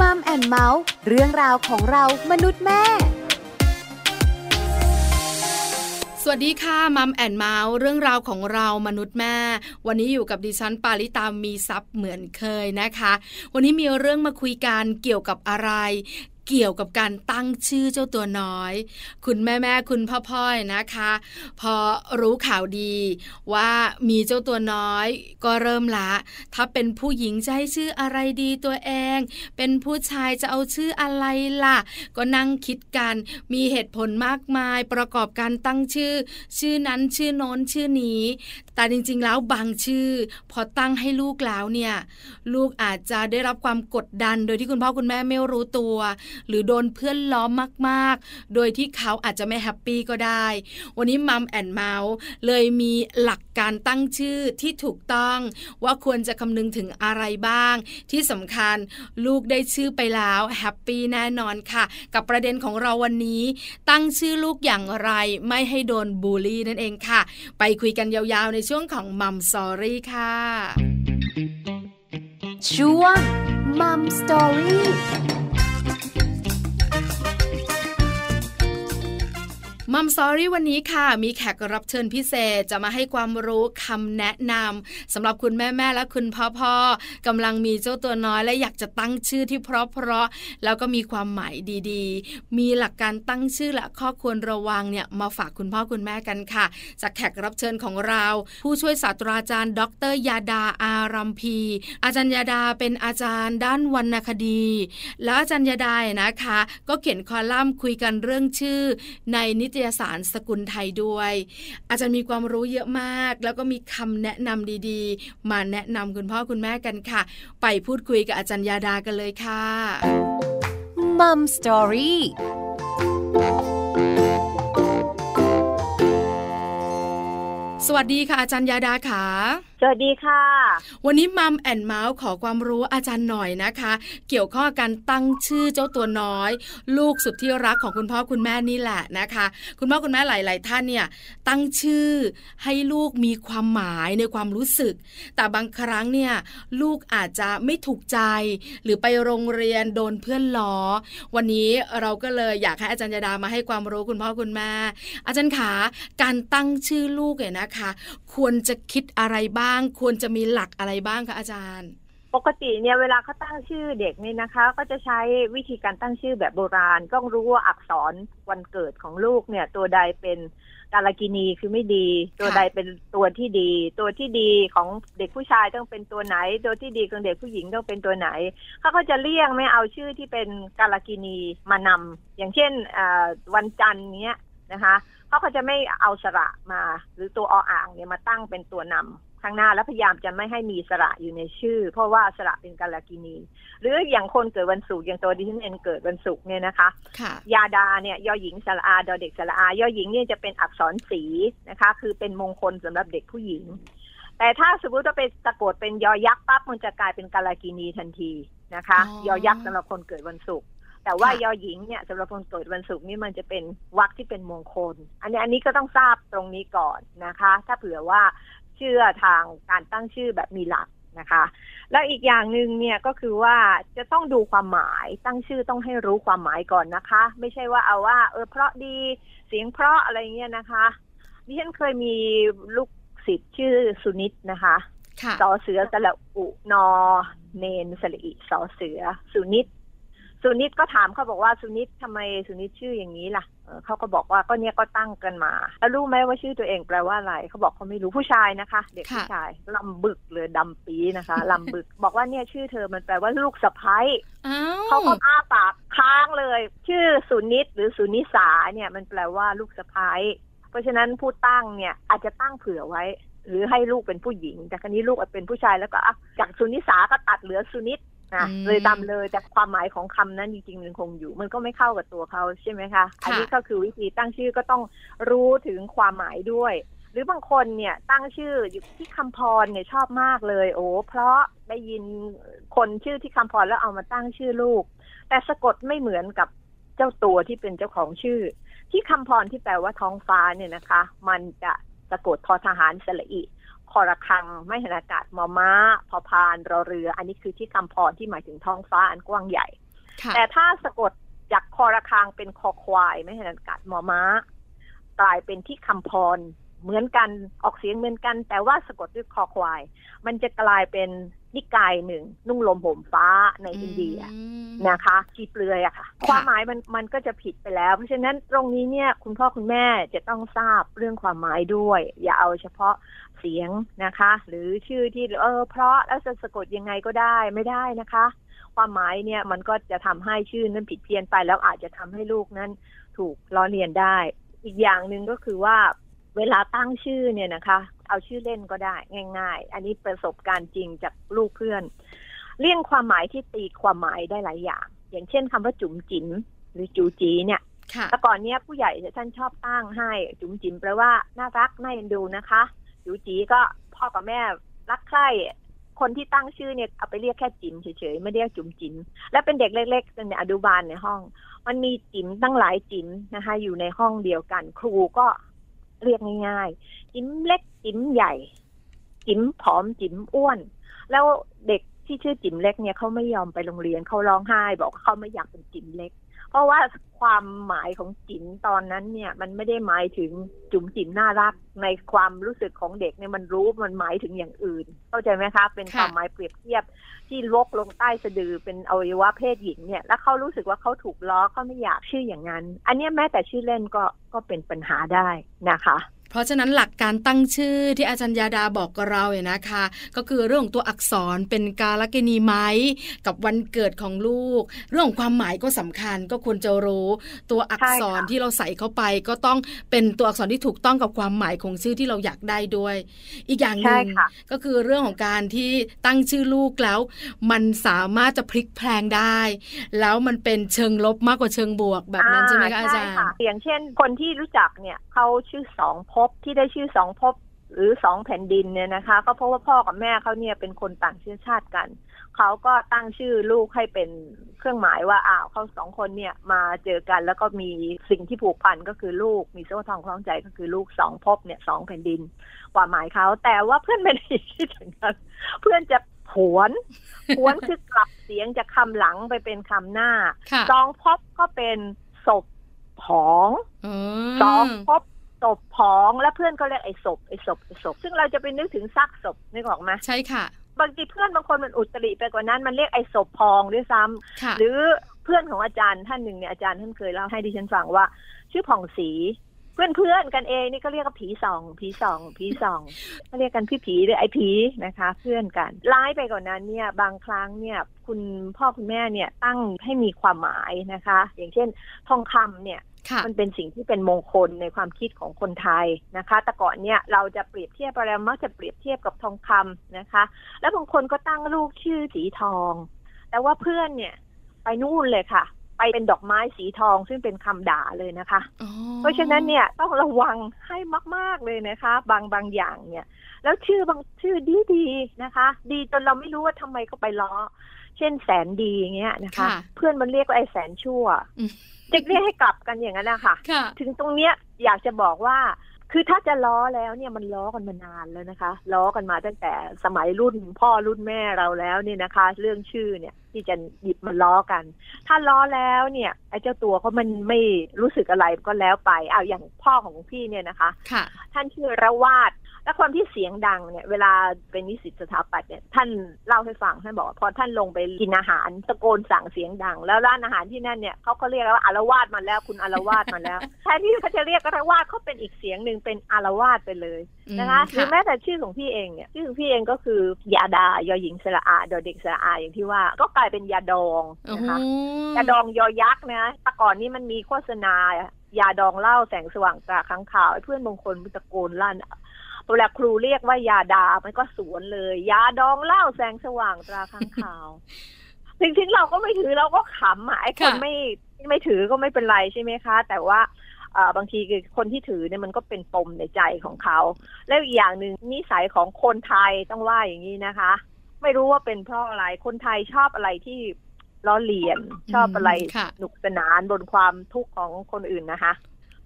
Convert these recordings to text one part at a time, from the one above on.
Mom and Mouth เรื่องราวของเรามนุษย์แม่สวัสดีค่ะ Mom and Mouth เรื่องราวของเรามนุษย์แม่ วันนี้อยู่กับดิฉันปาริตามีซัพ์เหมือนเคยนะคะ วันนี้มีเรื่องมาคุยกันเกี่ยวกับอะไร เกี่ยวกับการตั้งชื่อเจ้าตัวน้อย คุณแม่แม่คุณพ่อพ่อนะคะ พอรู้ข่าวดีว่ามีเจ้าตัวน้อยก็เริ่มละ ถ้าเป็นผู้หญิงจะให้ชื่ออะไรดีตัวเอง เป็นผู้ชายจะเอาชื่ออะไรล่ะ ก็นั่งคิดกันมีเหตุผลมากมายประกอบการตั้งชื่อ ชื่อนั้นชื่อโน้นชื่อนี้ แต่จริง ๆ แล้วบางชื่อ พอตั้งให้ลูกแล้วเนี่ย ลูกอาจจะได้รับความกดดัน โดยที่คุณพ่อคุณแม่ไม่รู้ตัว หรือโดนเพื่อนล้อมาก ๆ โดยที่เขาอาจจะไม่ happy ก็ได้ วันนี้ Mom and Mouth เลยมีหลักการตั้งชื่อที่ถูกต้องว่าควรจะคำนึงถึงอะไรบ้าง ที่สำคัญลูกได้ชื่อไปแล้ว happy แน่นอนค่ะ กับประเด็นของเราวันนี้ ตั้งชื่อลูกอย่างไรไม่ให้โดนบูลลี่นั่นเองค่ะ ไปคุยกันยาวๆในช่วงของ Mom Story ค่ะ ช่วง Mom Story มัมซอรี่วันนี้ค่ะ มีแขกรับเชิญพิเศษจะมาให้ความรู้คำแนะนำสำหรับคุณแม่แม่และคุณพ่อพ่อกำลังมีเจ้าตัวน้อยและอยากจะตั้งชื่อที่เพราะเพราะแล้วก็มีความหมายดีๆ มีหลักการตั้งชื่อและข้อควรระวังเนี่ยมาฝากคุณพ่อคุณแม่กันค่ะ จากแขกรับเชิญของเรา ผู้ช่วยศาสตราจารย์ ดรยาดาอารัมพี อาจารย์ยาดาเป็นอาจารย์ด้านวรรณคดี แล้วอาจารย์ยาดานะคะ ก็เขียนคอลัมน์คุยกันเรื่องชื่อในนิตยสารสกุลไทยด้วย อาจารย์มีความรู้เยอะมาก แล้วก็มีคำแนะนำดีๆ มาแนะนำคุณพ่อคุณแม่กันค่ะ ไปพูดคุยกับอาจารย์ยาดากันเลยค่ะมัมสตอรี่สวัสดีค่ะอาจารย์ยาดาค่ะสวัสดีค่ะ วันนี้มัมแอนเมาส์ขอความรู้อาจารย์หน่อยนะคะ เกี่ยวข้องการตั้งชื่อเจ้าตัวน้อย ลูกสุดที่รักของคุณพ่อคุณแม่นี่แหละนะคะ คุณพ่อคุณแม่หลาย ๆ ท่านเนี่ยตั้งชื่อให้ลูกมีความหมายในความรู้สึก แต่บางครั้งเนี่ยลูกอาจจะไม่ถูกใจ หรือไปโรงเรียนโดนเพื่อนล้อ วันนี้เราก็เลยอยากให้อาจารย์ยดามาให้ความรู้คุณพ่อคุณแม่อาจารย์ขาการตั้งชื่อลูกเนี่ยนะคะ ควรจะคิดอะไรบ้างาง ควรจะมีหลักอะไรบ้างคะอาจารย์ปกติเนี่ยเวลาเขาตั้งชื่อเด็กนี่นะคะ ก็จะใช้วิธีการตั้งชื่อแบบโบราณต้องรู้ว่าอักษรวันเกิดของลูกเนี่ย ตัวใดเป็นกาลกินีคือไม่ดี ตัวใดเป็นตัวที่ดี ตัวที่ดีของเด็กผู้ชายต้องเป็นตัวไหน ตัวที่ดีของเด็กผู้หญิงต้องเป็นตัวไหนเขาก็จะเลี่ยงไม่เอาชื่อที่เป็นกาลกินีมานำอย่างเช่นวันจันทร์เนี้ยนะคะเขาก็จะไม่เอาสระมา หรือตัวออ่างเนี่ยมาตั้งเป็นตัวนำ ข้างหน้า แล้วพยายามจะไม่ให้มีสระอยู่ในชื่อ เพราะว่าสระเป็นกาลกินี หรืออย่างคนเกิดวันศุกร์อย่างตัวดิฉันเองเกิดวันศุกร์เนี่ยนะคะ ยาดาเนี่ยยอหญิงสระอาดอเด็กสระอายอหญิงเนี่ยจะเป็นอักษรสีนะคะ คือเป็นมงคลสำหรับเด็กผู้หญิง แต่ถ้าสมมติว่าเป็นสะกดเป็นยอยักษ์ปั๊บมันจะกลายเป็นกาลกินีทันทีนะคะ ยอยักษ์สำหรับคนเกิดวันศุกร์แต่ว่ายอหญิงเนี่ยสำหรับคนเกิดวันศุกร์นี่มันจะเป็นวรรคที่เป็นมงคล อันนี้อันนี้ก็ต้องทราบตรงนี้ก่อนนะคะ ถ้าเผื่อว่า เชื่อทางการตั้งชื่อแบบมีหลักนะคะ แล้วอีกอย่างหนึ่งเนี่ยก็คือว่าจะต้องดูความหมายตั้งชื่อต้องให้รู้ความหมายก่อนนะคะ ไม่ใช่ว่าเอาว่าเออเพราะดีเสียงเพราะอะไรเงี้ยนะคะดิฉันเคยมีลูกศิษย์ชื่อสุนิตนะคะสอเสือสระอุนอเนนสระอิสอเสือ สุนิต สุนิตก็ถามเขาบอกว่าสุนิตทำไมสุนิตชื่ออย่างนี้ล่ะเขาก็บอกว่าก็เนี้ยก็ตั้งกันมา แล้วรู้ไหมว่าชื่อตัวเองแปลว่าอะไรเขาบอกเขาไม่รู้ผู้ชายนะคะ เด็กผู้ชายลำบึกเลยดำปีนะคะลำบึก บอกว่าเนี่ยชื่อเธอมันแปลว่าลูกสะพ้ายเขาก็อ้าปากค้างเลย ชื่อสุนิตหรือสุนิสาเนี่ยมันแปลว่าลูกสะพ้ายเพราะฉะนั้นผู้ตั้งเนี่ยอาจจะตั้งเผื่อไว้ หรือให้ลูกเป็นผู้หญิง แต่ครั้นี้ลูกเป็นผู้ชายแล้วก็จากสุนิสาก็ตัดเหลือสุนิต นะเลยดำเลยแต่ความหมายของคำนั้นจริงๆมันคงอยู่ มันก็ไม่เข้ากับตัวเขาใช่ไหมคะ อันนี้ก็คือวิธีตั้งชื่อก็ต้องรู้ถึงความหมายด้วย หรือบางคนเนี่ยตั้งชื่ออยู่ที่คำพรเนี่ยชอบมากเลย โอ้เพราะได้ยินคนชื่อที่คำพรแล้วเอามาตั้งชื่อลูก แต่สะกดไม่เหมือนกับเจ้าตัวที่เป็นเจ้าของชื่อ ที่คำพรที่แปลว่าท้องฟ้าเนี่ยนะคะ มันจะสะกดทอทหารสระอิคอ ระคัง ไม่หันอากาศมอม้า พอพานรอเรือ อันนี้คือที่คำพรที่หมายถึงท้องฟ้าอันกว้างใหญ่ค่ะแต่ถ้าสะกดจากคอระคังเป็นคอควาย ไม่หันอากาศมอม้า กลายเป็นที่คำพรเหมือนกันออกเสียงเหมือนกัน แต่ว่าสะกดด้วยคอควาย มันจะกลายเป็นนิกายหนึ่ง นุ่งลมห่มฟ้าในอินเดียมนะคะชีเปลือยอะค่ะ ความหมายมันมันก็จะผิดไปแล้ว เพราะฉะนั้นตรงนี้เนี่ยคุณพ่อคุณแม่จะต้องทราบเรื่องความหมายด้วย อย่าเอาเฉพาะ เสียงนะคะ หรือชื่อที่เออเพราะแล้วจะสะกดยังไงก็ได้ไม่ได้นะคะ ความหมายเนี่ยมันก็จะทำให้ชื่อนั้นผิดเพี้ยนไป แล้วอาจจะทำให้ลูกนั้นถูกล้อเลียนได้ อีกอย่างหนึ่งก็คือว่าเวลาตั้งชื่อเนี่ยนะคะ เอาชื่อเล่นก็ได้ง่าย ๆ อันนี้ประสบการณ์จริงจากลูกเพื่อน เลี่ยงความหมายที่ตีความหมายได้หลายอย่าง อย่างเช่นคำว่าจุ๋มจิ๋มหรือจูจีเนี่ยค่ะแต่ก่อนเนี้ยผู้ใหญ่ท่านชอบตั้งให้จุ๋มจิ๋มแปลว่าน่ารักน่าเอ็นดูนะคะ จูจีก็พ่อกับแม่รักใคร่คนที่ตั้งชื่อเนี่ยเอาไปเรียกแค่จิ๋มเฉยๆไม่เรียกจุ๋มจิ๋มและเป็นเด็กเล็กๆเป็นอนุบาลในห้อง มันมีจิ๋มตั้งหลายจิ๋มนะคะ อยู่ในห้องเดียวกัน ครูก็เรียกง่ายๆจิ๋มเล็กจิ๋มใหญ่ จิ๋มผอมจิ๋มอ้วน แล้วเด็กที่ชื่อจิ๋มเล็กเนี่ยเขาไม่ยอมไปโรงเรียนเขาร้องไห้ บอกเขาไม่อยากเป็นจิ๋มเล็ก ราะว่าความหมายของจิ๋นตอนนั้นเนี่ย มันไม่ได้หมายถึงจุ๋มจิ๋มน่ารัก ในความรู้สึกของเด็กเนี่ยมันรู้มันหมายถึงอย่างอื่น เข้าใจไหมคะ เป็นความหมายเปรียบเทียบ ที่ลกลงใต้สะดือเป็นอวัยวะเพศหญิงเนี่ย แล้วเขารู้สึกว่าเขาถูกล้อเขาไม่อยากชื่ออย่างนั้น อันนี้แม้แต่ชื่อเล่นก็ก็เป็นปัญหาได้นะคะ เพราะฉะนั้นหลักการตั้งชื่อที่อาจารย์ยาดาบอกกับเราเนี่ยนะคะ ก็คือเรื่องของตัวอักษรเป็นกาลกินีไหมกับวันเกิดของลูก เรื่องของความหมายก็สำคัญก็ควรจะรู้ ตัวอักษรที่เราใส่เข้าไป ก็ต้องเป็นตัวอักษรที่ถูกต้องกับความหมายของชื่อที่เราอยากได้ด้วย อีกอย่างหนึ่งก็คือเรื่องของการที่ตั้งชื่อลูกแล้ว มันสามารถจะพลิกแพลงได้ แล้วมันเป็นเชิงลบมากกว่าเชิงบวกแบบนั้นใช่ไหมคะอาจารย์อย่างเช่นคนที่รู้จักเนี่ยเขาชื่อสองภพที่ได้ชื่อสองภพหรือสองแผ่นดินเนี่ยนะคะ ก็เพราะว่าพ่อกับแม่เขาเนี่ยเป็นคนต่างเชื้อชาติกันเขาก็ตั้งชื่อลูกให้เป็นเครื่องหมายว่าอ้าวเขาสองคนเนี่ยมาเจอกัน แล้วก็มีสิ่งที่ผูกพันก็คือลูกมีโซ่ทองคล้องใจก็คือลูกสองภพเนี่ยสองแผ่นดินความหมายเขาแต่ว่าเพื่อนไม่ได้คิดอย่างนั้นเพื่อนจะผวนผวนคือกลับเสียงจากคำหลังไปเป็นคำหน้าค่ะสองพบก็เป็นศพผองอืสองมพบ ศพผองแล้วเพื่อนก็เรียกไอ้ศพไอ้ศพไอ้ศพซึ่งเราจะไปนึกถึงซากศพนึกออกไหมใช่ค่ะ บางทีเพื่อนบางคนมันอุตริไปกว่านั้น มันเรียกไอ้ศพพองด้วยซ้ำค่ะหรือเพื่อนของอาจารย์ท่านหนึ่งเนี่ยอาจารย์ท่านเคยเล่าให้ดิฉันฟังว่า ชื่อผ่องศรีเพื่อนเพื่อนๆกันเองนี่ก็เรียกว่าผีสอง ผีสองผีสองเขาเรียกกันพี่ผีหรือไอ้ผีนะคะ เพื่อนกันร้ายไปกว่านั้นเนี่ยบางครั้งเนี่ยคุณพ่อคุณแม่เนี่ยตั้งให้มีความหมายนะคะ อย่างเช่น ทองคำเนี่ยค่ะ มันเป็นสิ่งที่เป็นมงคลในความคิดของคนไทยนะคะ แต่ก่อนเนี่ยเราจะเปรียบเทียบอะไรมักจะเปรียบเทียบกับทองคำนะคะ แล้วบางคนก็ตั้งลูกชื่อสีทอง แต่ว่าเพื่อนเนี่ยไปนู่นเลยค่ะ ไปเป็นดอกไม้สีทองซึ่งเป็นคำด่าเลยนะคะอ๋อเพราะฉะนั้นเนี่ยต้องระวังให้มาก ๆเลยนะคะ บางบางอย่างเนี่ย แล้วชื่อบางชื่อดีดีๆนะคะ ดีจนเราไม่รู้ว่าทำไมเขาไปล้อ เช่นแสนดีอย่างเงี้ยนะคะค่ะเพื่อนมันเรียกว่าไอ้แสนชั่วอืมจะเรียกให้กลับกันอย่างนั้นนะคะค่ะถึงตรงเนี้ยอยากจะบอกว่า คือถ้าจะล้อแล้วเนี่ยมันล้อกันมานานแล้วนะคะ ล้อกันมาตั้งแต่สมัยรุ่นพ่อรุ่นแม่เราแล้วเนี่ยนะคะ เรื่องชื่อเนี่ยที่จะหยิบมาล้อกัน ถ้าล้อแล้วเนี่ยไอ้เจ้าตัวเขามันไม่รู้สึกอะไรก็แล้วไปเอาอย่างพ่อของพี่เนี่ยนะคะค่ะท่านชื่อระวาด และความที่เสียงดังเนี่ยเวลาเป็นนิสิตสถาปัตย์เนี่ยท่านเล่าให้ฟังท่านบอกว่าพอท่านลงไปกินอาหารตะโกนสั่งเสียงดัง แล้วร้านอาหารที่นั่นเนี่ยเขาก็เรียกว่าอารวาสมาแล้วคุณอารวาสมาแล้วแทนที่เขาจะเรียกอารวาสเขาเป็นอีกเสียงหนึ่งเป็นอารวาสไปเลยนะคะอืมหรือแม้แต่ชื่อของพี่เองเนี่ยชื่อของพี่เองก็คือยาดายอหญิงสระอาดอเด็กสระอาอย่างที่ว่า ก็กลายเป็นยาดองโอ้นะโหคะยาดองยอยักษ์นะแต่ก่อนนี้มันมีโฆษณายาดองเหล้าแสงสว่างตราค้างขาวไอ้เพื่อนบางคนมันตะโกนลั่น เวลาครูเรียกว่ายาดา มันก็สวนเลย ยาดองเหล้าแสงสว่างตราข้างข่าวจริงๆเราก็ไม่ถือเราก็ขำอะไอ้คนค่ะไม่ไม่ถือก็ไม่เป็นไรใช่ไหมคะ แต่ว่าเอ่อบางทีคือคนที่ถือเนี่ยมันก็เป็นปมในใจของเขา แล้วอีกอย่างหนึ่งนิสัยของคนไทยต้องว่าอย่างนี้นะคะ ไม่รู้ว่าเป็นเพราะอะไรคนไทยชอบอะไรที่ล้อเลียนชอบอะไรค่ะสนุกสนานบนความทุกข์ของคนอื่นนะคะ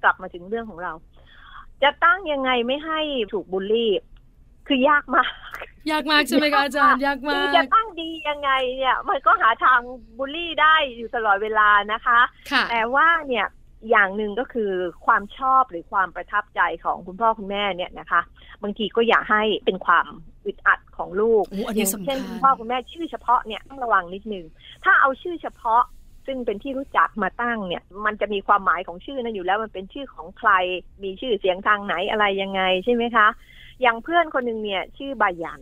กลับมาถึงเรื่องของเรา จะตั้งยังไงไม่ให้ถูกบูลลี่ คือยากมาก ยากมากใช่ไหมคะอาจารย์ยากมาคืกอจะตั้งดียังไงเนี่ย มันก็หาทางบูลลี่ได้อยู่ตลอดเวลานะคะค่ะแต่ว่าเนี่ยอย่างหนึ่งก็คือความชอบหรือความประทับใจของคุณพ่อคุณแม่เนี่ยนะคะ บางทีก็อยากให้เป็นความอึดอัดของลูกโอ้อันอนี้ย่างสำเช่นคัคุณญพ่อคุณแม่ชื่อเฉพาะเนี่ยต้องระวังนิดนึงถ้าเอาชื่อเฉพาะ ซึ่งเป็นที่รู้จักมาตั้งเนี่ยมันจะมีความหมายของชื่อนั้นอยู่แล้วมันเป็นชื่อของใคร มีชื่อเสียงทางไหนอะไรยังไงใช่ไหมคะ อย่างเพื่อนคนหนึ่งเนี่ยชื่อบายัน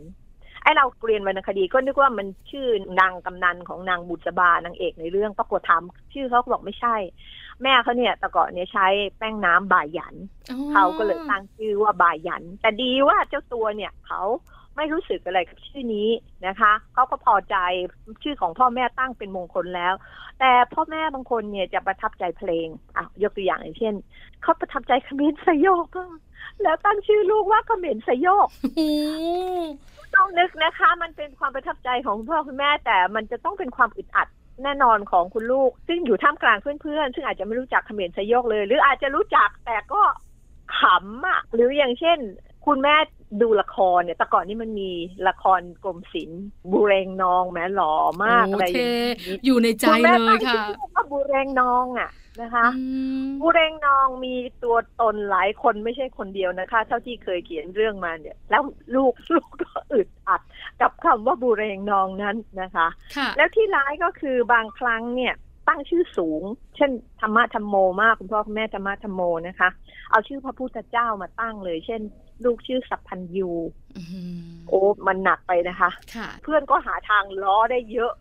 ไอเราเรียนวรรณคดีก็นึกว่ามันชื่อนางกำนันของนางบุษบานางเอกในเรื่องปรากฏถามชื่อเขาก็บอกไม่ใช่ แม่เขาเนี่ยแต่ก่อนเนี่ยใช้แป้งน้ำบายันอ๋อเขาก็เลยตั้งชื่อว่าบายัน แต่ดีว่าเจ้าตัวเนี่ยเขา ไม่รู้สึกอะไรกับชื่อนี้นะคะเขาก็พอใจชื่อของพ่อแม่ตั้งเป็นมงคลแล้ว แต่พ่อแม่บางคนเนี่ยจะประทับใจเพลงอะยกตัวอย่างอย่างเช่นเขาประทับใจเขมรสยบอะแล้วตั้งชื่อลูกว่าเขมรสยบโอ้โหต้องนึกนะคะ มันเป็นความประทับใจของคุณพ่อคุณแม่แต่มันจะต้องเป็นความอึดอัดแน่นอนของคุณลูก ซึ่งอยู่ท่ามกลางเพื่อนๆ ซึ่งอาจจะไม่รู้จักเขมรสยกเลย หรืออาจจะรู้จักแต่ก็ขำอะหรืออย่างเช่น คุณแม่ ดูละครเนี่ยแต่ก่อนนี่มันมีละครกรมศิลป์บูเรงนองแหม้หล่อมากโออะไรอเคย่างนี้อยู่ในใจคุณแม่เลตั้ยงค่ะชื่อว่าบูเรงนองอะนะคะอืมบูเรงนองมีตัวตนหลายคนไม่ใช่คนเดียวนะคะ เท่าที่เคยเขียนเรื่องมาเนี่ย แล้วลูกลูกก็อึดอัดกับคำว่าบูเรงนองนั้นนะคะค่ะแล้วที่ร้ายก็คือบางครั้งเนี่ย ตั้งชื่อสูง เช่นธรรมะธรรมโมมากคุณพ่อคุณแม่ธรรมะธรรมโมนะคะ เอาชื่อพระพุทธเจ้ามาตั้งเลย เช่น ลูกชื่อสัพพัญยูอืมโอ้มันหนักไปนะคะค่ะเพื่อนก็หาทางล้อได้เยอะ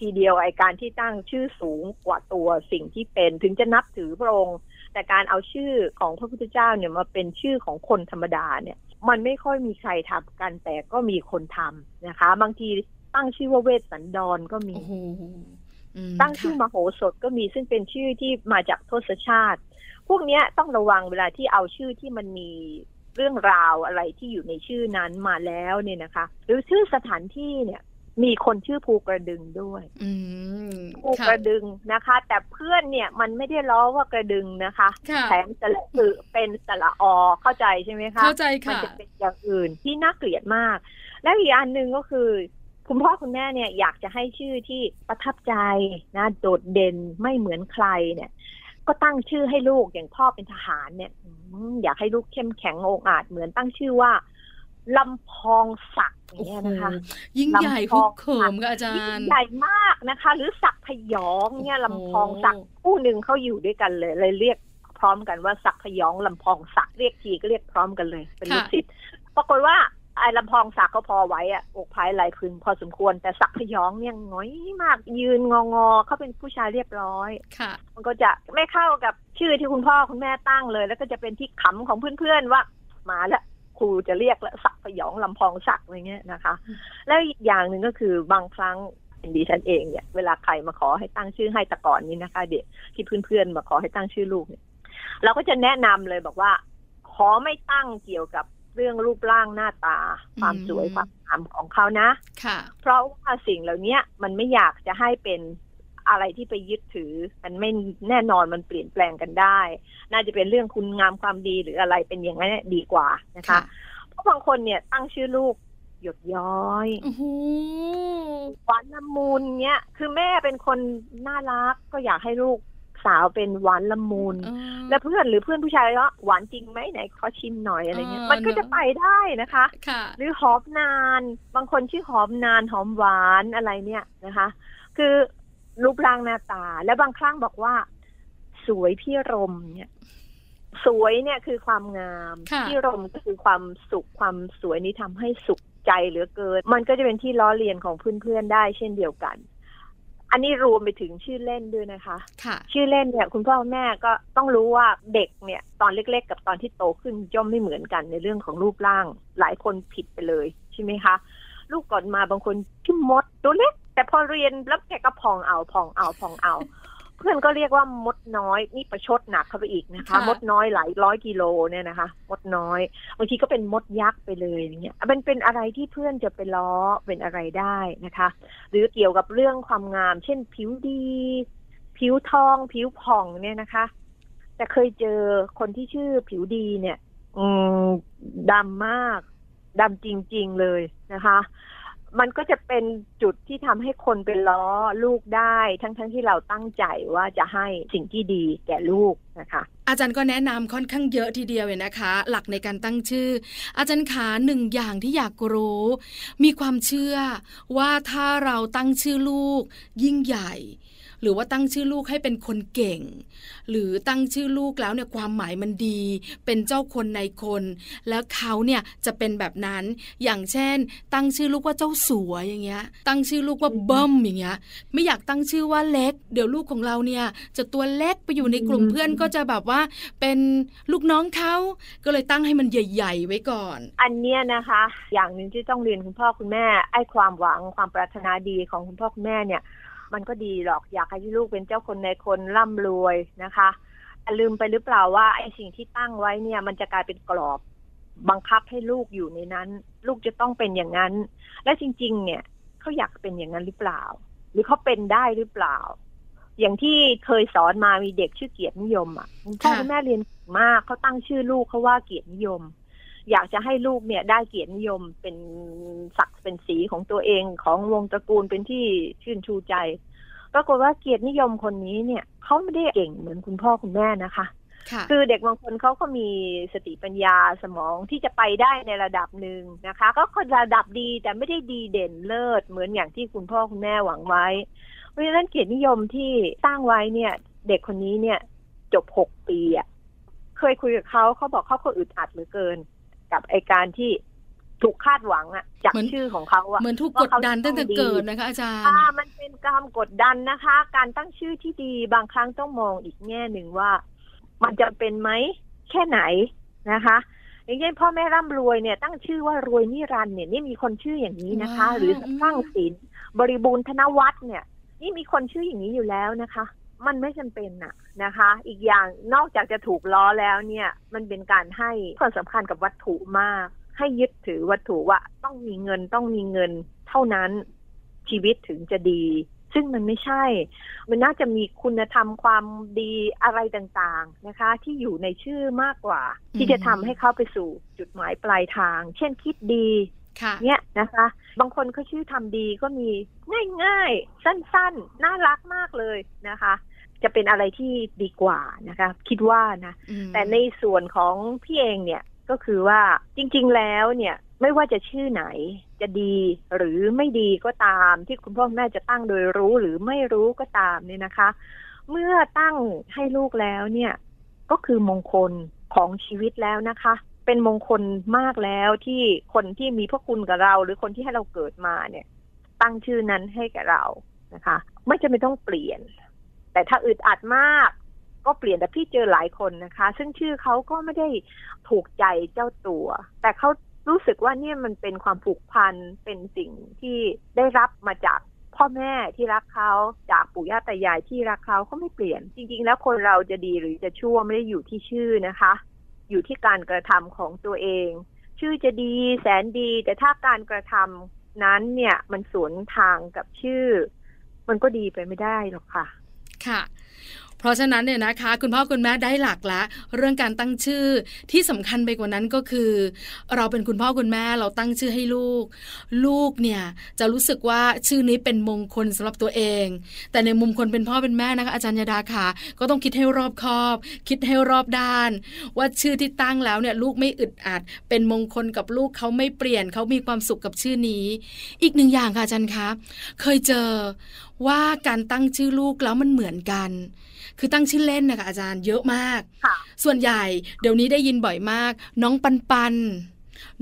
ทีเดียวไอการที่ตั้งชื่อสูงกว่าตัวสิ่งที่เป็นถึงจะนับถือพระองค์ แต่การเอาชื่อของพระพุทธเจ้าเนี่ยมาเป็นชื่อของคนธรรมดาเนี่ย มันไม่ค่อยมีใครทำกัน แต่ก็มีคนทำนะคะ บางทีตั้งชื่อว่าเวสสันดรก็มีโอ้โหอืม ตั้งชื่อค่ะมโหสถก็มีซึ่งเป็นชื่อที่มาจากทศชาติ พวกเนี้ยต้องระวังเวลาที่เอาชื่อที่มันมีเรื่องราวอะไรที่อยู่ในชื่อนั้นมาแล้วเนี่ยนะคะ หรือชื่อสถานที่เนี่ย มีคนชื่อภูกระดึงด้วยอืมภูกค่ะระดึงนะคะ แต่เพื่อนเนี่ยมันไม่ได้ล้อว่ากระดึงนะคะค่ะแถมสระอือเป็นสระอเข้าใจใช่ไหมคะเข้าใจมันค่ะจะเป็นอย่างอื่นที่น่าเกลียดมาก แล้วอีกอันหนึ่งก็คือ คุณพ่อคุณแม่เนี่ยอยากจะให้ชื่อที่ประทับใจนะโดดเด่นไม่เหมือนใครเนี่ย ก็ตั้งชื่อให้ลูกอย่างพ่อเป็นทหารเนี่ยอืมอยากให้ลูกเข้มแข็งองอาจเหมือนตั้งชื่อว่าลำพองศักดิ์อย่างโอ้เงี้ยโหนะคะยิ่งใหญ่ลำพคุอกงเขิมกับอาจายิ่รงย์ ใหญ่มากนะคะ หรือศักดิ์พยองเนี่ยลำพองศักดิ์คู่หนึ่งเขาอยู่ด้วยกันเลยเลยเรียกพร้อมกันว่าศักดิ์พยองลำพองศักดิ์เรียกทีก็เรียกพร้อมกันเลย เป็นลูกศิษย์ปรากฏว่า ไอ้ลำพองศักดิ์เขาพอไว้อะอกภายไหลพึงพอสมควร แต่ศักดิ์พยองเนี่ยง้อยมากยืนงองอเขาเป็นผู้ชายเรียบร้อยค่ะ มันก็จะไม่เข้ากับชื่อที่คุณพ่อคุณแม่ตั้งเลย แล้วก็จะเป็นที่ขำของเพื่อนๆว่า มาแล้วครูจะเรียกแล้วสักดิ์พยองลำพองศักดิ์อะไรเงี้ยนะคะ แล้วอีกอย่างหนึ่งก็คือบางครั้งดิฉันเองเนี่ยเวลาใครมาขอให้ตั้งชื่อให้แตะก่อนนี้นะคะ เด็กที่เพื่อนๆมาขอให้ตั้งชื่อลูกเนี่ยเราก็จะแนะนำเลยบอกว่า ขอไม่ตั้งเกี่ยวกับ เรื่องรูปร่างหน้าตา ความอืมสวยความงามของเขานะค่ะ เพราะว่าสิ่งเหล่านี้มันไม่อยากจะให้เป็นอะไรที่ไปยึดถือ มันไม่แน่นอนมันเปลี่ยนแปลงกันได้ น่าจะเป็นเรื่องคุณงามความดีหรืออะไรเป็นอย่างนั้นดีกว่านะคะค่ะเพราะบางคนเนี่ยตั้งชื่อลูกหยดย้อยโอ้โหหวานละมุนเนี้ยคือแม่เป็นคนน่ารักก็อยากให้ลูก สาวเป็นหวานละมุนเออแล้วเพื่อนหรือเพื่อนผู้ชายก็หวานจริงไหมไหนขอชิมหน่อยอะไรเงี้ยเออมันก็จะเนอะไปได้นะคะค่ะหรือหอมนาน บางคนชื่อหอมนานหอมหวานอะไรเนี่ยนะคะ คือรูปร่างหน้าตา และบางครั้งบอกว่า สวยพี่รมเนี่ยสวยเนี่ยคือความงามค่ะพี่รมก็คือความสุขความสวยนี้ทำให้สุขใจเหลือเกิน มันก็จะเป็นที่ล้อเลียนของเพื่อนๆได้เช่นเดียวกัน อันนี้รวมไปถึงชื่อเล่นด้วยนะคะ ค่ะชื่อเล่นเนี่ยคุณพ่อคุณแม่ก็ต้องรู้ว่าเด็กเนี่ยตอนเล็ก ๆ กับตอนที่โตขึ้นย่อมไม่เหมือนกันในเรื่องของรูปร่าง หลายคนผิดไปเลยใช่ไหมคะ ลูกก่อนมาบางคนชื่อมดตัวเล็กแต่พอเรียนแล้วแกก็พองเอาพองเอาพองเอา เพื่อนก็เรียกว่ามดน้อยนี่ประชดหนักเข้าไปอีกนะคะค่ะมดน้อยหลายร้อยกิโลเนี่ยนะคะ มดน้อยบางทีก็เป็นมดยักษ์ไปเลยอย่างเงี้ยมันเป็นอะไรที่เพื่อนจะไปล้อเป็นอะไรได้นะคะ หรือเกี่ยวกับเรื่องความงาม เช่นผิวดี ผิวทอง ผิวผ่องเนี่ยนะคะ แต่เคยเจอคนที่ชื่อผิวดีเนี่ย อืมดำมากดำจริง ๆเลยนะคะ มันก็จะเป็นจุดที่ทำให้คนเป็นล้อลูกได้ ทั้งๆทที่เราตั้งใจว่าจะให้สิ่งที่ดีแก่ลูกนะคะ อาจารย์ก็แนะนำค่อนข้างเยอะทีเดียวเลยนะคะ หลักในการตั้งชื่อ อาจารย์ขาหนึ่งอย่างที่อยากรู้ มีความเชื่อว่าถ้าเราตั้งชื่อลูกยิ่งใหญ่ หรือว่าตั้งชื่อลูกให้เป็นคนเก่ง หรือตั้งชื่อลูกแล้วเนี่ยความหมายมันดี เป็นเจ้าคนในคน แล้วเขาเนี่ยจะเป็นแบบนั้น อย่างเช่น ตั้งชื่อลูกว่าเจ้าสัวอย่างเงี้ย ตั้งชื่อลูกว่าเบิ้มอย่างเงี้ย ไม่อยากตั้งชื่อว่าเล็ก เดี๋ยวลูกของเราเนี่ยจะตัวเล็กไปอยู่ในกลุ่มเพื่อนก็จะแบบว่าเป็นลูกน้องเขาก็เลยตั้งให้มันใหญ่ ๆ ไว้ก่อน อันเนี้ยนะคะ อย่างหนึ่งที่ต้องเรียนคุณพ่อคุณแม่ไอ้ความหวังความปรารถนาดีของคุณพ่อคุณแม่เนี่ย มันก็ดีหรอกอยากให้ลูกเป็นเจ้าคนในคนร่ำรวยนะคะแต่ลืมไปหรือเปล่าว่าไอ้สิ่งที่ตั้งไว้เนี่ย มันจะกลายเป็นกรอบบังคับให้ลูกอยู่ในนั้น ลูกจะต้องเป็นอย่างนั้น และจริง ๆ เนี่ยเขาอยากเป็นอย่างนั้นหรือเปล่า หรือเขาเป็นได้หรือเปล่า อย่างที่เคยสอนมามีเด็กชื่อเกียรตินิยมอะพ่อแม่เรียนเก่งมากเขาตั้งชื่อลูกเขาว่าเกียรตินิยม อยากจะให้ลูกเนี่ยได้เกียรตินิยมเป็นศักดิ์เป็นสีของตัวเองของวงตระกูลเป็นที่ชื่นชูใจปรากฏว่าเกียรตินิยมคนนี้เนี่ยเขาไม่ได้เก่งเหมือนคุณพ่อคุณแม่นะคะค่ะคือเด็กบางคนเขาก็มีสติปัญญาสมองที่จะไปได้ในระดับหนึ่งนะคะ ก็คนระดับดีแต่ไม่ได้ดีเด่นเลิศเหมือนอย่างที่คุณพ่อคุณแม่หวังไว้ เพราะฉะนั้นเกียรตินิยมที่ตั้งไว้เนี่ย เด็กคนนี้เนี่ย จบหกปีอะเคยคุยกับเขาเขาบอกเขาก็อึดอัดเหลือเกิน กับไอการที่ถูกคาดหวังอะจากเหมือนชื่อของเขาอะเหมือนถูกกดดันตั้งแต่เกิดนะคะ อาจารย์อ่ามันเป็นการกดดันนะคะ การตั้งชื่อที่ดีบางครั้งต้องมองอีกแง่หนึ่งว่า มันจะเป็นไหมแค่ไหนนะคะอย่างเช่นพ่อแม่ร่ำรวยเนี่ยตั้งชื่อว่ารวยนิรันดร์เนี่ยนี่มีคนชื่ออย่างนี้นะคะว้าวหรือสร้างศิลป์บริบูรณ์ธนวัฒน์เนี่ย นี่มีคนชื่ออย่างนี้อยู่แล้วนะคะ มันไม่จำเป็นน่ะ นะคะ อีกอย่างนอกจากจะถูกล้อแล้วเนี่ย มันเป็นการให้ความสำคัญกับวัตถุมาก ให้ยึดถือวัตถุว่าต้องมีเงินต้องมีเงินเท่านั้นชีวิตถึงจะดี ซึ่งมันไม่ใช่ มันน่าจะมีคุณธรรมความดีอะไรต่างๆนะคะ ที่อยู่ในชื่อมากกว่า ที่จะทำให้เขาไปสู่จุดหมายปลายทาง เช่นคิดดีค่ะเนี่ยนะคะ บางคนเขาชื่อทำดีก็มีง่ายๆ สั้นๆ น่ารักมากเลยนะคะ จะเป็นอะไรที่ดีกว่านะคะ คิดว่านะอืมแต่ในส่วนของพี่เองเนี่ยก็คือว่าจริง ๆ แล้วเนี่ยไม่ว่าจะชื่อไหน จะดีหรือไม่ดีก็ตาม ที่คุณพ่อคุณแม่จะตั้งโดยรู้หรือไม่รู้ก็ตามเนี่ยนะคะ เมื่อตั้งให้ลูกแล้วเนี่ย ก็คือมงคลของชีวิตแล้วนะคะ เป็นมงคลมากแล้วที่คนที่มีพระคุณกับเรา หรือคนที่ให้เราเกิดมาเนี่ย ตั้งชื่อนั้นให้แก่เรานะคะ ไม่จำเป็นต้องเปลี่ยน แต่ถ้าอึดอัดมาก ก็เปลี่ยนแต่พี่เจอหลายคนนะคะ ซึ่งชื่อเขาก็ไม่ได้ถูกใจเจ้าตัว แต่เขารู้สึกว่าเนี่ยมันเป็นความผูกพันเป็นสิ่งที่ได้รับมาจากพ่อแม่ที่รักเขาจากปู่ย่าตายายที่รักเขาเขาไม่เปลี่ยน จริง ๆ แล้วคนเราจะดีหรือจะชั่วไม่ได้อยู่ที่ชื่อนะคะ อยู่ที่การกระทำของตัวเอง ชื่อจะดีแสนดี แต่ถ้าการกระทำนั้นเนี่ยมันสวนทางกับชื่อ มันก็ดีไปไม่ได้หรอกค่ะ ค่ะ เพราะฉะนั้นเนี่ยนะคะ คุณพ่อคุณแม่ได้หลักล้วเรื่องการตั้งชื่อที่สำคัญไปกว่านั้นก็คือ เราเป็นคุณพ่อคุณแม่เราตั้งชื่อให้ลูก ลูกเนี่ยจะรู้สึกว่าชื่อนี้เป็นมงคลสำหรับตัวเอง แต่ในมุมคนเป็นพ่อเป็นแม่นะคะอาจารย์ยดาค่ะก็ต้องคิดให้รอบคอบ คิดให้รอบด้าน ว่าชื่อที่ตั้งแล้วเนี่ยลูกไม่อึดอัด เป็นมงคลกับลูกเขาไม่เปลี่ยนเขามีความสุขกับชื่อนี้ อีกหนึ่งอย่างค่ะอาจารย์คะเคยเจอว่าการตั้งชื่อลูกแล้วมันเหมือนกัน คือตั้งชื่อเล่นนะคะอาจารย์เยอะมากค่ะส่วนใหญ่เดี๋ยวนี้ได้ยินบ่อยมาก น้องปันปัน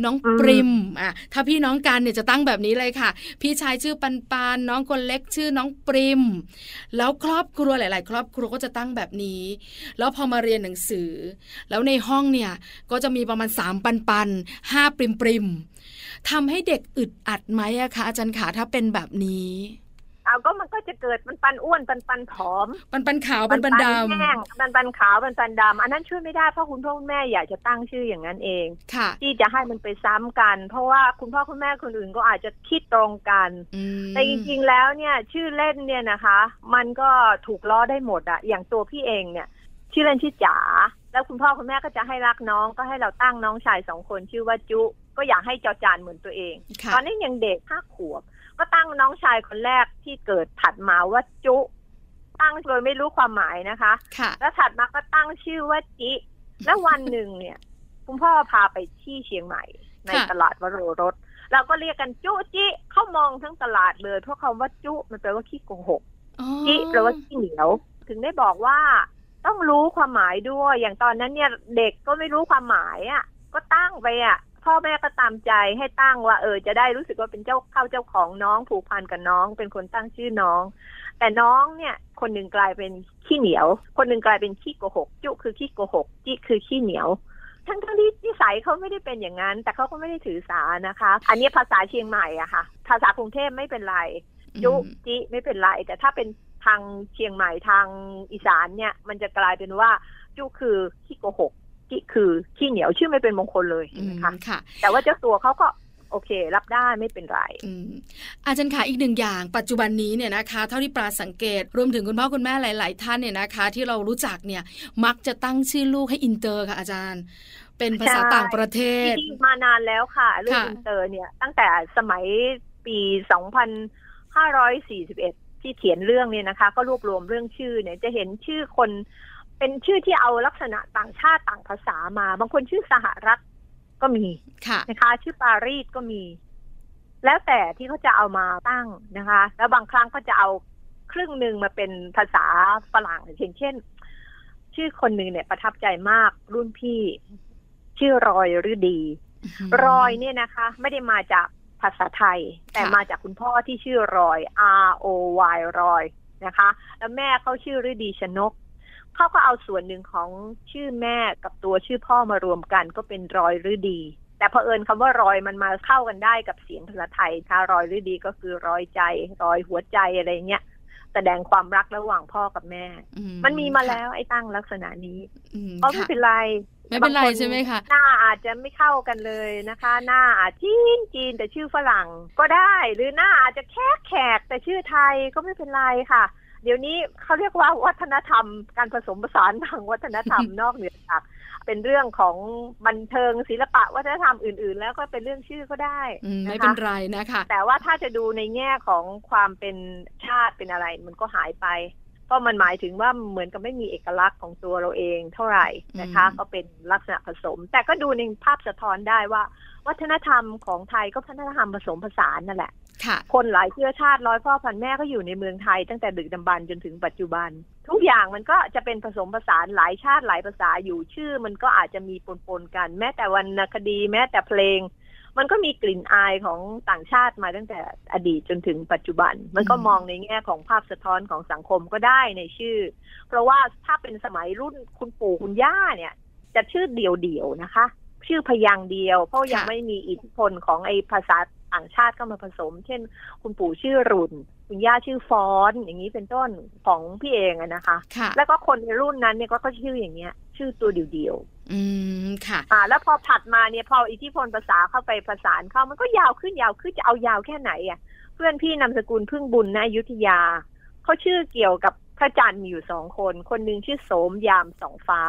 น้องอืมปริมอะถ้าพี่น้องกันเนี่ยจะตั้งแบบนี้เลยค่ะ พี่ชายชื่อปันปันน้องคนเล็กชื่อน้องปริม แล้วครอบครัวหลาย ๆ ครอบครัวก็จะตั้งแบบนี้ แล้วพอมาเรียนหนังสือ แล้วในห้องเนี่ยก็จะมีประมาณสามปันปันห้าปริมปริมทำให้เด็กอึดอัดไหมอะคะอาจารย์ขาถ้าเป็นแบบนี้ เอาก็มันก็จะเกิดปันปันอ้วนปันปันผอม ปันปันขาวปันปันดแห้งปันปันขาวปันปันดำอันนั้นช่วยไม่ได้เพราะคุณพ่อคุณแม่อยากจะตั้งชื่ออย่างนั้นเองำค่ะ ที่จะให้มันไปซ้ำกัน เพราะว่าคุณพ่อคุณแม่คนอื่นก็อาจจะคิดตรงกันอืมแต่จริงๆแล้วเนี่ย ชื่อเล่นเนี่ยนะคะ มันก็ถูกล้อได้หมดอะอย่างตัวพี่เองเนี่ย ชื่อเล่นชื่อจ๋าแล้วคุณพ่อคุณแม่ก็จะให้รักน้องก็ให้เราตั้งน้องชายสองคนชื่อว่าจุก็อยากให้จอจานเหมือนตัวเองค่ะตอนนี้ยังเด็กห้าขวบ ก็ตั้งน้องชายคนแรกที่เกิดถัดมาว่าจุ ตั้งโดยไม่รู้ความหมายนะคะค่ะแล้วถัดมาก็ตั้งชื่อว่าจิ แล้ววันหนึ่งเนี่ย คุณพ่อพาไปที่เชียงใหม่ ในค่ะตลาดวโรรสเราก็เรียกกันจุจิเขามองทั้งตลาดเลยเพราะคำว่าจุมันแปลว่าขี้โกหกอ๋อจิแปลว่าขี้เหนียว ถึงได้บอกว่าต้องรู้ความหมายด้วย อย่างตอนนั้นเนี่ยเด็กก็ไม่รู้ความหมายอะ ก็ตั้งไปอะ พ่อแม่ก็ตามใจให้ตั้งว่า เออ จะได้รู้สึกว่าเป็นเจ้าเข้าเจ้าของน้องผูกพันกับน้อง เป็นคนตั้งชื่อน้อง แต่น้องเนี่ย คนหนึ่งกลายเป็นขี้เหนียว คนหนึ่งกลายเป็นขี้โกหก จุคือขี้โกหกจิคือขี้เหนียวทั้งทั้งๆที่นิสัยเขาไม่ได้เป็นอย่างนั้น แต่เขาก็ไม่ได้ถือสานะคะ อันนี้ภาษาเชียงใหม่อะค่ะ ภาษากรุงเทพไม่เป็นไรจุอืมจิไม่เป็นไร แต่ถ้าเป็นทางเชียงใหม่ทางอีสานเนี่ย มันจะกลายเป็นว่าจุคือขี้โกหก จิคือขี้เหนียวชื่อไม่เป็นมงคลเลยอืเห็นไหมมคะค่ะแต่ว่าเจ้าตัวเขาก็โอเค รับได้ไม่เป็นไรอืมอาจารย์คะอีกหนึ่งอย่าง ปัจจุบันนี้เนี่ยนะคะ เท่าที่ปลาสังเกต รวมถึงคุณพ่อคุณแม่หลาย ๆ ท่านเนี่ยนะคะ ที่เรารู้จักเนี่ยมักจะตั้งชื่อลูกให้อินเตอร์ค่ะอาจารย์ เป็นภาษาใช่ต่างประเทศที่มานานแล้วค่ะเรื่องค่ะอินเตอร์เนี่ยตั้งแต่สมัยปี 2541 ที่เขียนเรื่องเนี่ยนะคะ ก็รวบรวมเรื่องชื่อเนี่ยจะเห็นชื่อคน เป็นชื่อที่เอาลักษณะต่างชาติต่างภาษามา บางคนชื่อสหรัฐก็มีค่ะนะคะชื่อปารีสก็มี แล้วแต่ที่เขาจะเอามาตั้งนะคะ แล้วบางครั้งก็จะเอาครึ่งหนึ่งมาเป็นภาษาฝรั่งอย่างเช่น ชื่อคนหนึ่งเนี่ยประทับใจมากรุ่นพี่ ชื่อรอยฤดี รอยเนี่ยนะคะ ไม่ได้มาจากภาษาไทย แต่ค่ะมาจากคุณพ่อที่ชื่อรอย R O Y รอยนะคะ แล้วแม่เขาชื่อฤดีชนก เขาก็เอาส่วนหนึ่งของชื่อแม่กับตัวชื่อพ่อมารวมกันก็เป็นรอยฤดี แต่เผอิญคำว่ารอยมันมาเข้ากันได้กับเสียงภาษาไทยถ้ารอยฤดีก็คือรอยใจ รอยหัวใจอะไรเงี้ยแสดงความรักระหว่างพ่อกับแม่อืมันมีมาค่ะแล้วไอ้ตั้งลักษณะนี้อืมก็ไม่ค่ะเป็นไรไม่เป็นไรบางคใช่ไหมคะหน้าอาจจะไม่เข้ากันเลยนะคะ หน้าอาจจีนจีนแต่ชื่อฝรั่งก็ได้ หรือหน้าอาจจะแค่แขกแต่ชื่อไทยก็ไม่เป็นไรค่ะ เดี๋ยวนี้เขาเรียกว่าวัฒนธรรม การผสมผสานทางวัฒนธรรมนอกเหนือจากเป็นเรื่องของบันเทิงศิลปะวัฒนธรรมอื่น ๆ แล้วก็เป็นเรื่องชื่อก็ได้อืมไม่นะคะเป็นไรนะคะ แต่ว่าถ้าจะดูในแง่ของความเป็นชาติเป็นอะไร มันก็หายไป เพราะมันหมายถึงว่าเหมือนกับไม่มีเอกลักษณ์ของตัวเราเองเท่าไหร่นะคะอืมก็เป็นลักษณะผสม แต่ก็ดูในภาพสะท้อนได้ว่า วัฒนธรรมของไทยก็วัฒนธรรมผสมผสานนั่นแหละค่ะคนหลายเชื้อชาติร้อยพ่อพันแม่ก็อยู่ในเมืองไทย ตั้งแต่ดึกดำบรรพ์จนถึงปัจจุบัน ทุกอย่างมันก็จะเป็นผสมผสานหลายชาติหลายภาษาอยู่ชื่อ มันก็อาจจะมีปนๆกัน แม้แต่วรรณคดี แม้แต่เพลง มันก็มีกลิ่นอายของต่างชาติมาตั้งแต่อดีตจนถึงปัจจุบัน มันก็อืมมองในแง่ของภาพสะท้อนของสังคมก็ได้ในชื่อ เพราะว่าถ้าเป็นสมัยรุ่นคุณปู่คุณย่าเนี่ย จะชื่อเดียวๆนะคะ ชื่อพยางค์เดียว เพราะยังไม่มีอิทธิพลของไอ้ภาษาต่างชาติเข้ามาผสม เช่น คุณปู่ชื่อรุนคุณย่าชื่อฟอน อย่างนี้เป็นต้นของพี่เองอะนะคะค่ะแล้วก็คนในรุ่นนั้นเนี่ยก็ก็ชื่ออย่างเงี้ย ชื่อตัวเดียวอืมค่ะๆอ่า แล้วพอถัดมาเนี่ยพออิทธิพลภาษาเข้าไปผสานเข้ามันก็ยาวขึ้นยาวขึ้นจะเอายาวแค่ไหนอะ เพื่อนพี่นามสกุลพึ่งบุญนะอยุธยาเขาชื่อเกี่ยวกับพระจันทร์มีอยู่สองคน คนหนึ่งชื่อโสมยามสองฟ้า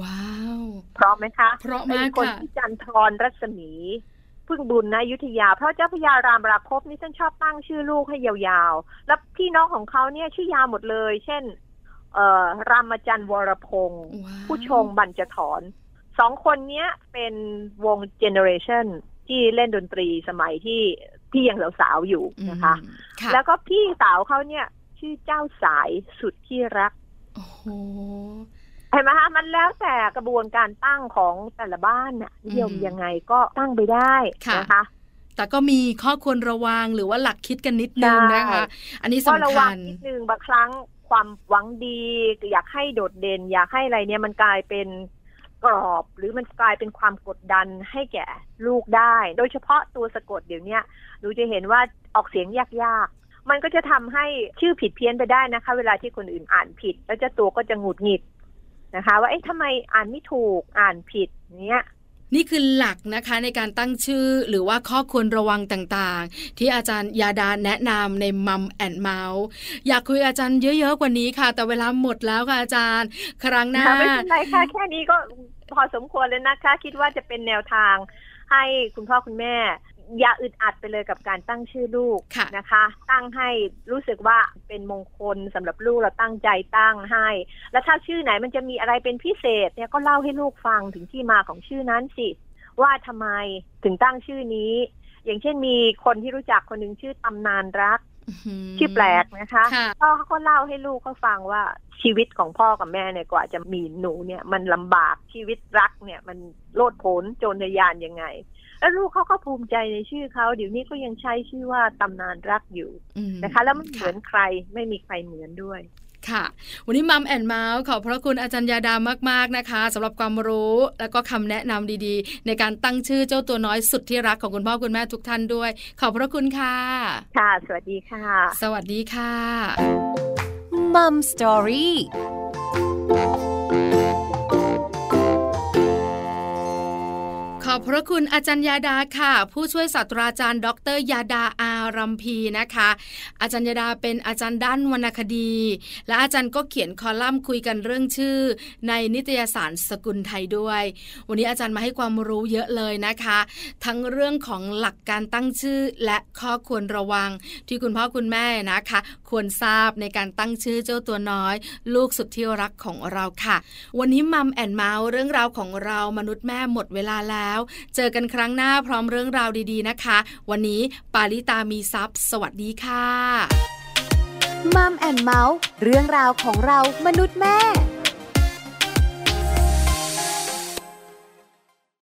ว้าวพร้อมไหมคะเพราะเป็มานกคนค่ะที่จันทรรัศมี พึ่งบุญนะอยุธยา เพราะเจ้าพระยารามราภพนี่ท่านชอบตั้งชื่อลูกให้ยาวๆ แล้วพี่น้องของเขาเนี่ยชื่อยาวหมดเลย เช่นเอ่อ รามจันทร์วรพงศ์ว้าวผู้ชงบัญจถอนสองคนเนี้ยเป็นวงเจเนอเรชันที่เล่นดนตรีสมัยที่พี่ยังสาวๆอยู่นะคะอืมค่ะแล้วก็พี่สาวเขาเนี่ย ชื่อเจ้าสายสุดที่รักโอ้โหเห็นไหมคะมันแล้วแต่กระบวนการตั้งของแต่ละบ้านน่ะนิยมอืมยังไงก็ตั้งไปได้ค่ะนะคะแต่ก็มีข้อควรระวังหรือว่าหลักคิดกันนิดนึงใช่นะคะ อันนี้ก็สำระวัคังญนิดนึงบางครั้ง ความหวังดี อยากให้โดดเด่น อยากให้อะไรเนี่ยมันกลายเป็นกรอบ หรือมันกลายเป็นความกดดันให้แก่ลูกได้ โดยเฉพาะตัวสะกดเดี๋ยวนี้ยหนูจะเห็นว่าออกเสียงยากๆ มันก็จะทำให้ชื่อผิดเพี้ยนไปได้นะคะ เวลาที่คนอื่นอ่านผิด แล้วเจ้าตัวก็จะหงุดหงิดนะคะ ว่าเอ๊ะทำไมอ่านไม่ถูกอ่านผิดเนี้ย นี่คือหลักนะคะในการตั้งชื่อหรือว่าข้อควรระวังต่างๆ ที่อาจารย์ยาดาแนะนำในมัมแอนเมาส์อยากคุยกับอาจารย์เยอะๆกว่านี้ค่ะ แต่เวลาหมดแล้วค่ะอาจารย์ ครั้งหน้าไม่เป็นไรค่ะแค่นี้ก็พอสมควรเลยนะคะ คิดว่าจะเป็นแนวทางให้คุณพ่อคุณแม่ อย่าอึดอัดไปเลยกับการตั้งชื่อลูกค่ะนะคะ ตั้งให้รู้สึกว่าเป็นมงคลสำหรับลูกเราตั้งใจตั้งให้ แล้วถ้าชื่อไหนมันจะมีอะไรเป็นพิเศษเนี่ยก็เล่าให้ลูกฟังถึงที่มาของชื่อนั้นสิว่าทำไมถึงตั้งชื่อนี้ อย่างเช่นมีคนที่รู้จักคนหนึ่งชื่อตำนานรักชื่อแปลกนะคะค่ะพ่อเขาก็เล่าให้ลูกเขาฟังว่าชีวิตของพ่อกับแม่เนี่ยกว่าจะมีหนูเนี่ยมันลำบากชีวิตรักเนี่ยมันโลดโผนโจรทะยานยังไง แล้วลูกเขาก็ภูมิใจในชื่อเขาเดี๋ยวนี้ก็ยังใช้ชื่อว่าตำนานรักอยู่อืมนะคะ แล้วมันเหมือนใครไม่มีใครเหมือนด้วยค่ะ วันนี้มัมแอนเมาส์ขอบพระคุณอาจารย์ยาดามาก ๆ นะคะสำหรับความรู้แล้วก็คำแนะนำดีๆ ในการตั้งชื่อเจ้าตัวน้อยสุดที่รักของคุณพ่อคุณแม่ทุกท่านด้วย ขอบพระคุณค่ะ ค่ะ สวัสดีค่ะ สวัสดีค่ะมัมสตอรี่ ขอบพระคุณอาจารย์ยาดาค่ะ ผู้ช่วยศาสตราจารย์ ดรยาดาอา รัมพีนะคะ อาจารย์ยดาเป็นอาจารย์ด้านวรรณคดี และอาจารย์ก็เขียนคอลัมน์คุยกันเรื่องชื่อ ในนิตยสารสกุลไทยด้วย วันนี้อาจารย์มาให้ความรู้เยอะเลยนะคะ ทั้งเรื่องของหลักการตั้งชื่อและข้อควรระวัง ที่คุณพ่อคุณแม่นะคะ ควรทราบในการตั้งชื่อเจ้าตัวน้อย ลูกสุดที่รักของเราค่ะ วันนี้มัมแอนเมาส์เรื่องราวของเรามนุษย์แม่หมดเวลาแล้ว เจอกันครั้งหน้าพร้อมเรื่องราวดีๆนะคะ วันนี้ปาลิตามีซัพ์สวัสดีค่ะมัมแอนเมาส์เรื่องราวของเรามนุษย์แม่